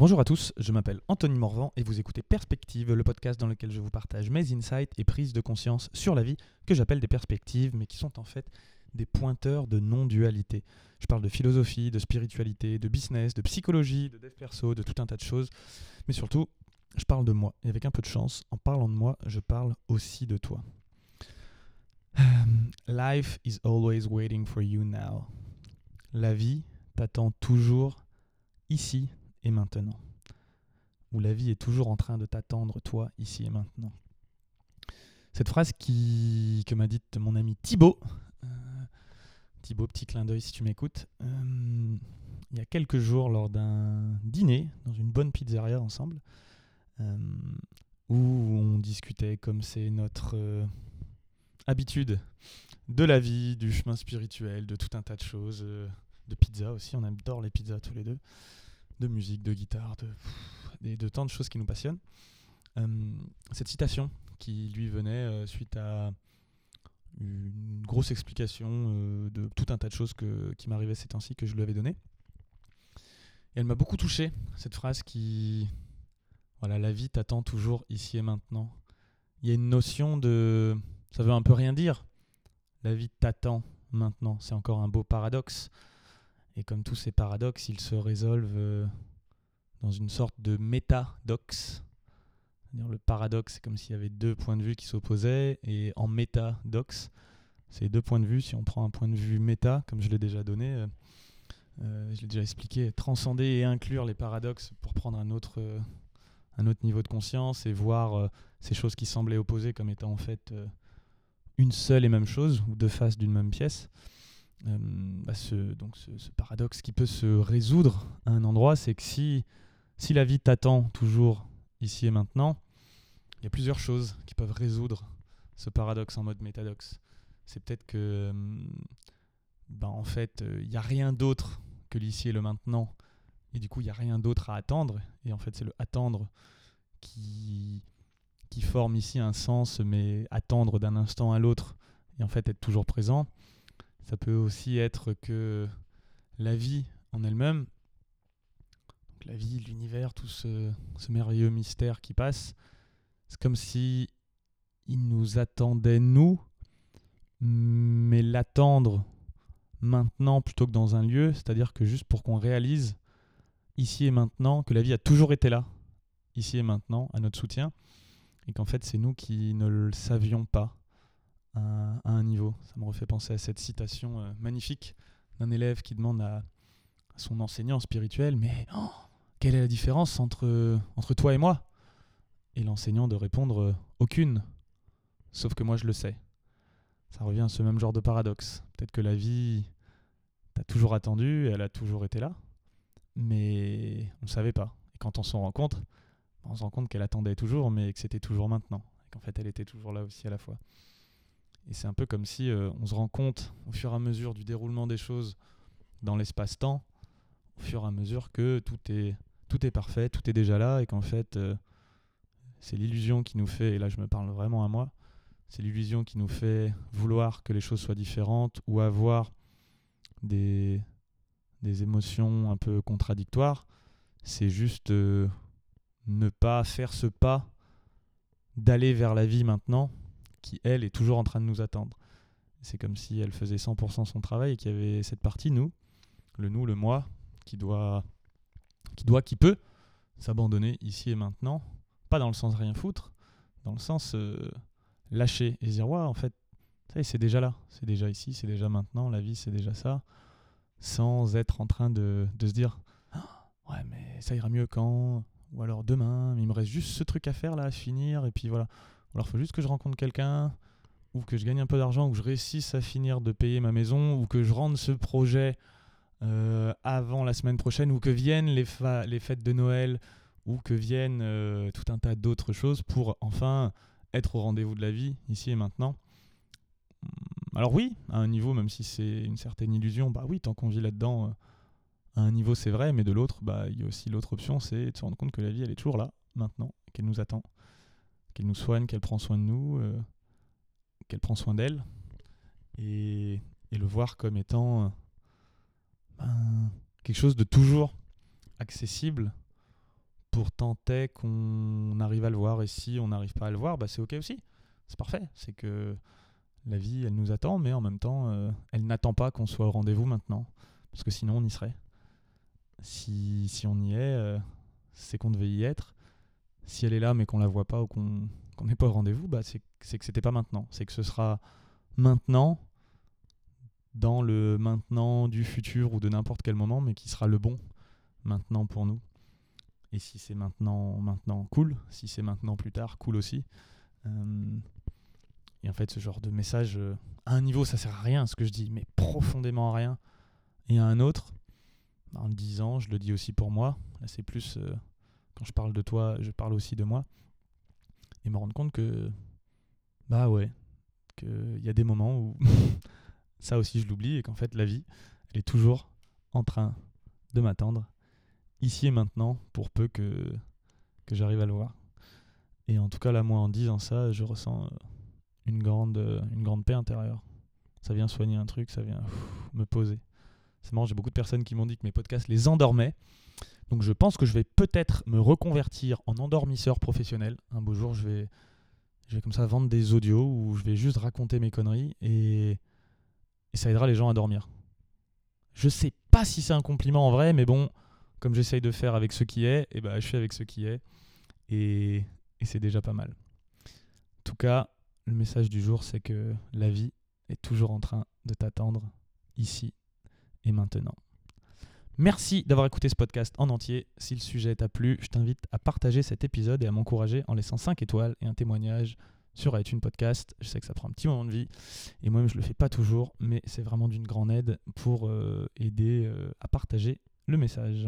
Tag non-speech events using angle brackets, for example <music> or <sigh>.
Bonjour à tous, je m'appelle Anthony Morvan et vous écoutez Perspective, le podcast dans lequel je vous partage mes insights et prises de conscience sur la vie que j'appelle des perspectives, mais qui sont en fait des pointeurs de non-dualité. Je parle de philosophie, de spiritualité, de business, de psychologie, de dev perso, de tout un tas de choses, mais surtout, je parle de moi. Et avec un peu de chance, en parlant de moi, je parle aussi de toi. <sighs> Life is always waiting for you now. La vie t'attend toujours ici et maintenant. Ou la vie est toujours en train de t'attendre, toi, ici et maintenant. Cette phrase que m'a dite mon ami Thibaut, euh, Thibaut, petit clin d'œil si tu m'écoutes, euh, il y a quelques jours lors d'un dîner dans une bonne pizzeria ensemble, euh, où on discutait comme c'est notre habitude de la vie, du chemin spirituel, de tout un tas de choses, de pizza aussi, on adore les pizzas tous les deux de musique, de guitare, de, de, tant de choses qui nous passionnent. Euh, cette citation qui lui venait euh, suite à une grosse explication euh, de tout un tas de choses que, qui m'arrivaient ces temps-ci que je lui avais donné. Et elle m'a beaucoup touché, cette phrase qui... Voilà, la vie t'attend toujours ici et maintenant. Il y a une notion de... Ça veut un peu rien dire. La vie t'attend maintenant. C'est encore un beau paradoxe. Et comme tous ces paradoxes, ils se résolvent euh, dans une sorte de métadoxe. Le paradoxe, c'est comme s'il y avait deux points de vue qui s'opposaient, et en métadoxe, ces deux points de vue, si on prend un point de vue méta, comme je l'ai déjà donné, euh, euh, je l'ai déjà expliqué, transcender et inclure les paradoxes pour prendre un autre, un autre niveau de conscience et voir ces choses qui semblaient opposées comme étant en fait une seule et même chose, ou deux faces d'une même pièce. Euh, ce, donc ce, paradoxe qui peut se résoudre à un endroit, c'est que si, si la vie t'attend toujours ici et maintenant, il y a plusieurs choses qui peuvent résoudre ce paradoxe en mode métadoxe. C'est peut-être que, bah, en fait, il n'y a rien d'autre que l'ici et le maintenant, et du coup, il n'y a rien d'autre à attendre, et en fait, c'est le attendre qui, qui forme ici un sens, mais attendre d'un instant à l'autre, et en fait, être toujours présent. Ça peut aussi être que la vie en elle-même, la vie, l'univers, tout ce, merveilleux mystère qui passe, c'est comme si il nous attendait nous, mais l'attendre maintenant plutôt que dans un lieu, c'est-à-dire que juste pour qu'on réalise ici et maintenant que la vie a toujours été là, ici et maintenant, à notre soutien, et qu'en fait c'est nous qui ne le savions pas à, un niveau. Ça me refait penser à cette citation euh, magnifique d'un élève qui demande à, son enseignant spirituel, mais oh, quelle est la différence entre, toi et moi? Et l'enseignant de répondre, euh, aucune, sauf que moi je le sais. Ça revient à ce même genre de paradoxe. Peut-être que la vie t'a toujours attendu, elle a toujours été là, mais on ne savait pas. Et quand on s'en rend compte, on se rend compte qu'elle attendait toujours, mais que c'était toujours maintenant. Et qu'en fait, elle était toujours là aussi à la fois. Et c'est un peu comme si euh, on se rend compte au fur et à mesure du déroulement des choses dans l'espace-temps, au fur et à mesure que tout est, tout est parfait, tout est déjà là, et qu'en fait, euh, c'est l'illusion qui nous fait, et là je me parle vraiment à moi, c'est l'illusion qui nous fait vouloir que les choses soient différentes ou avoir des, des émotions un peu contradictoires. C'est juste euh, ne pas faire ce pas d'aller vers la vie maintenant qui, elle, est toujours en train de nous attendre. C'est comme si elle faisait 100% son travail et qu'il y avait cette partie, nous, le nous, le moi, qui doit, qui doit, qui peut s'abandonner ici et maintenant. Pas dans le sens rien foutre, dans le sens euh, lâcher et dire, ouais, en fait, c'est déjà là, c'est déjà ici, c'est déjà maintenant, la vie, c'est déjà ça, sans être en train de, se dire, <gasps> ouais, mais ça ira mieux quand, ou alors demain, il me reste juste ce truc à faire là, à finir, et puis voilà. Alors il faut juste que je rencontre quelqu'un, ou que je gagne un peu d'argent, ou que je réussisse à finir de payer ma maison, ou que je rende ce projet euh, avant la semaine prochaine, ou que viennent les, fêtes de Noël, ou que viennent euh, tout un tas d'autres choses pour enfin être au rendez-vous de la vie, ici et maintenant. Hum, alors oui, à un niveau, même si c'est une certaine illusion, bah oui, tant qu'on vit là-dedans, euh, à un niveau c'est vrai, mais de l'autre, bah il y a aussi l'autre option, c'est de se rendre compte que la vie elle est toujours là, maintenant, qu'elle nous attend nous soigne, qu'elle prend soin de nous, euh, qu'elle prend soin d'elle, et, le voir comme étant ben, quelque chose de toujours accessible pour tenter qu'on arrive à le voir. Et si on n'arrive pas à le voir, bah, c'est ok aussi. C'est parfait. C'est que la vie, elle nous attend, mais en même temps, euh, elle n'attend pas qu'on soit au rendez-vous maintenant. Parce que sinon, on y serait. Si, on y est, euh, c'est qu'on devait y être. Si elle est là, mais qu'on la voit pas ou qu'on n'est pas au rendez-vous, bah, c'est que c'était pas maintenant. C'est que ce sera maintenant, dans le maintenant du futur ou de n'importe quel moment, mais qui sera le bon maintenant pour nous. Et si c'est maintenant, maintenant, cool. Si c'est maintenant plus tard, cool aussi. Euh, et en fait, ce genre de message, euh, à un niveau, ça sert à rien ce que je dis, mais profondément à rien. Et à un autre, en le disant, je le dis aussi pour moi. Là, c'est plus euh, quand je parle de toi, je parle aussi de moi. Et me rendre compte que, bah ouais, qu'il y a des moments où <laughs> ça aussi je l'oublie et qu'en fait, la vie, elle est toujours en train de m'attendre ici et maintenant, pour peu que, que j'arrive à le voir. Et en tout cas, là, moi, en disant ça, je ressens euh, une grande, euh, une grande paix intérieure. Ça vient soigner un truc, ça vient me poser. C'est marrant, j'ai beaucoup de personnes qui m'ont dit que mes podcasts les endormaient. Donc je pense que je vais peut-être me reconvertir en endormisseur professionnel. Un beau jour, je vais, je vais comme ça vendre des audios où je vais juste raconter mes conneries et, ça aidera les gens à dormir. Je sais pas si c'est un compliment en vrai, mais bon, comme j'essaye de faire avec ce qui est, et eh ben, je fais avec ce qui est. Et c'est déjà pas mal. En tout cas, le message du jour, c'est que la vie est toujours en train de t'attendre ici et maintenant. Merci d'avoir écouté ce podcast en entier. Si le sujet t'a plu, je t'invite à partager cet épisode et à m'encourager en laissant 5 étoiles et un témoignage sur iTunes Podcast. Je sais que ça prend un petit moment de vie et moi-même je le fais pas toujours, mais c'est vraiment d'une grande aide pour euh, aider euh, à partager le message.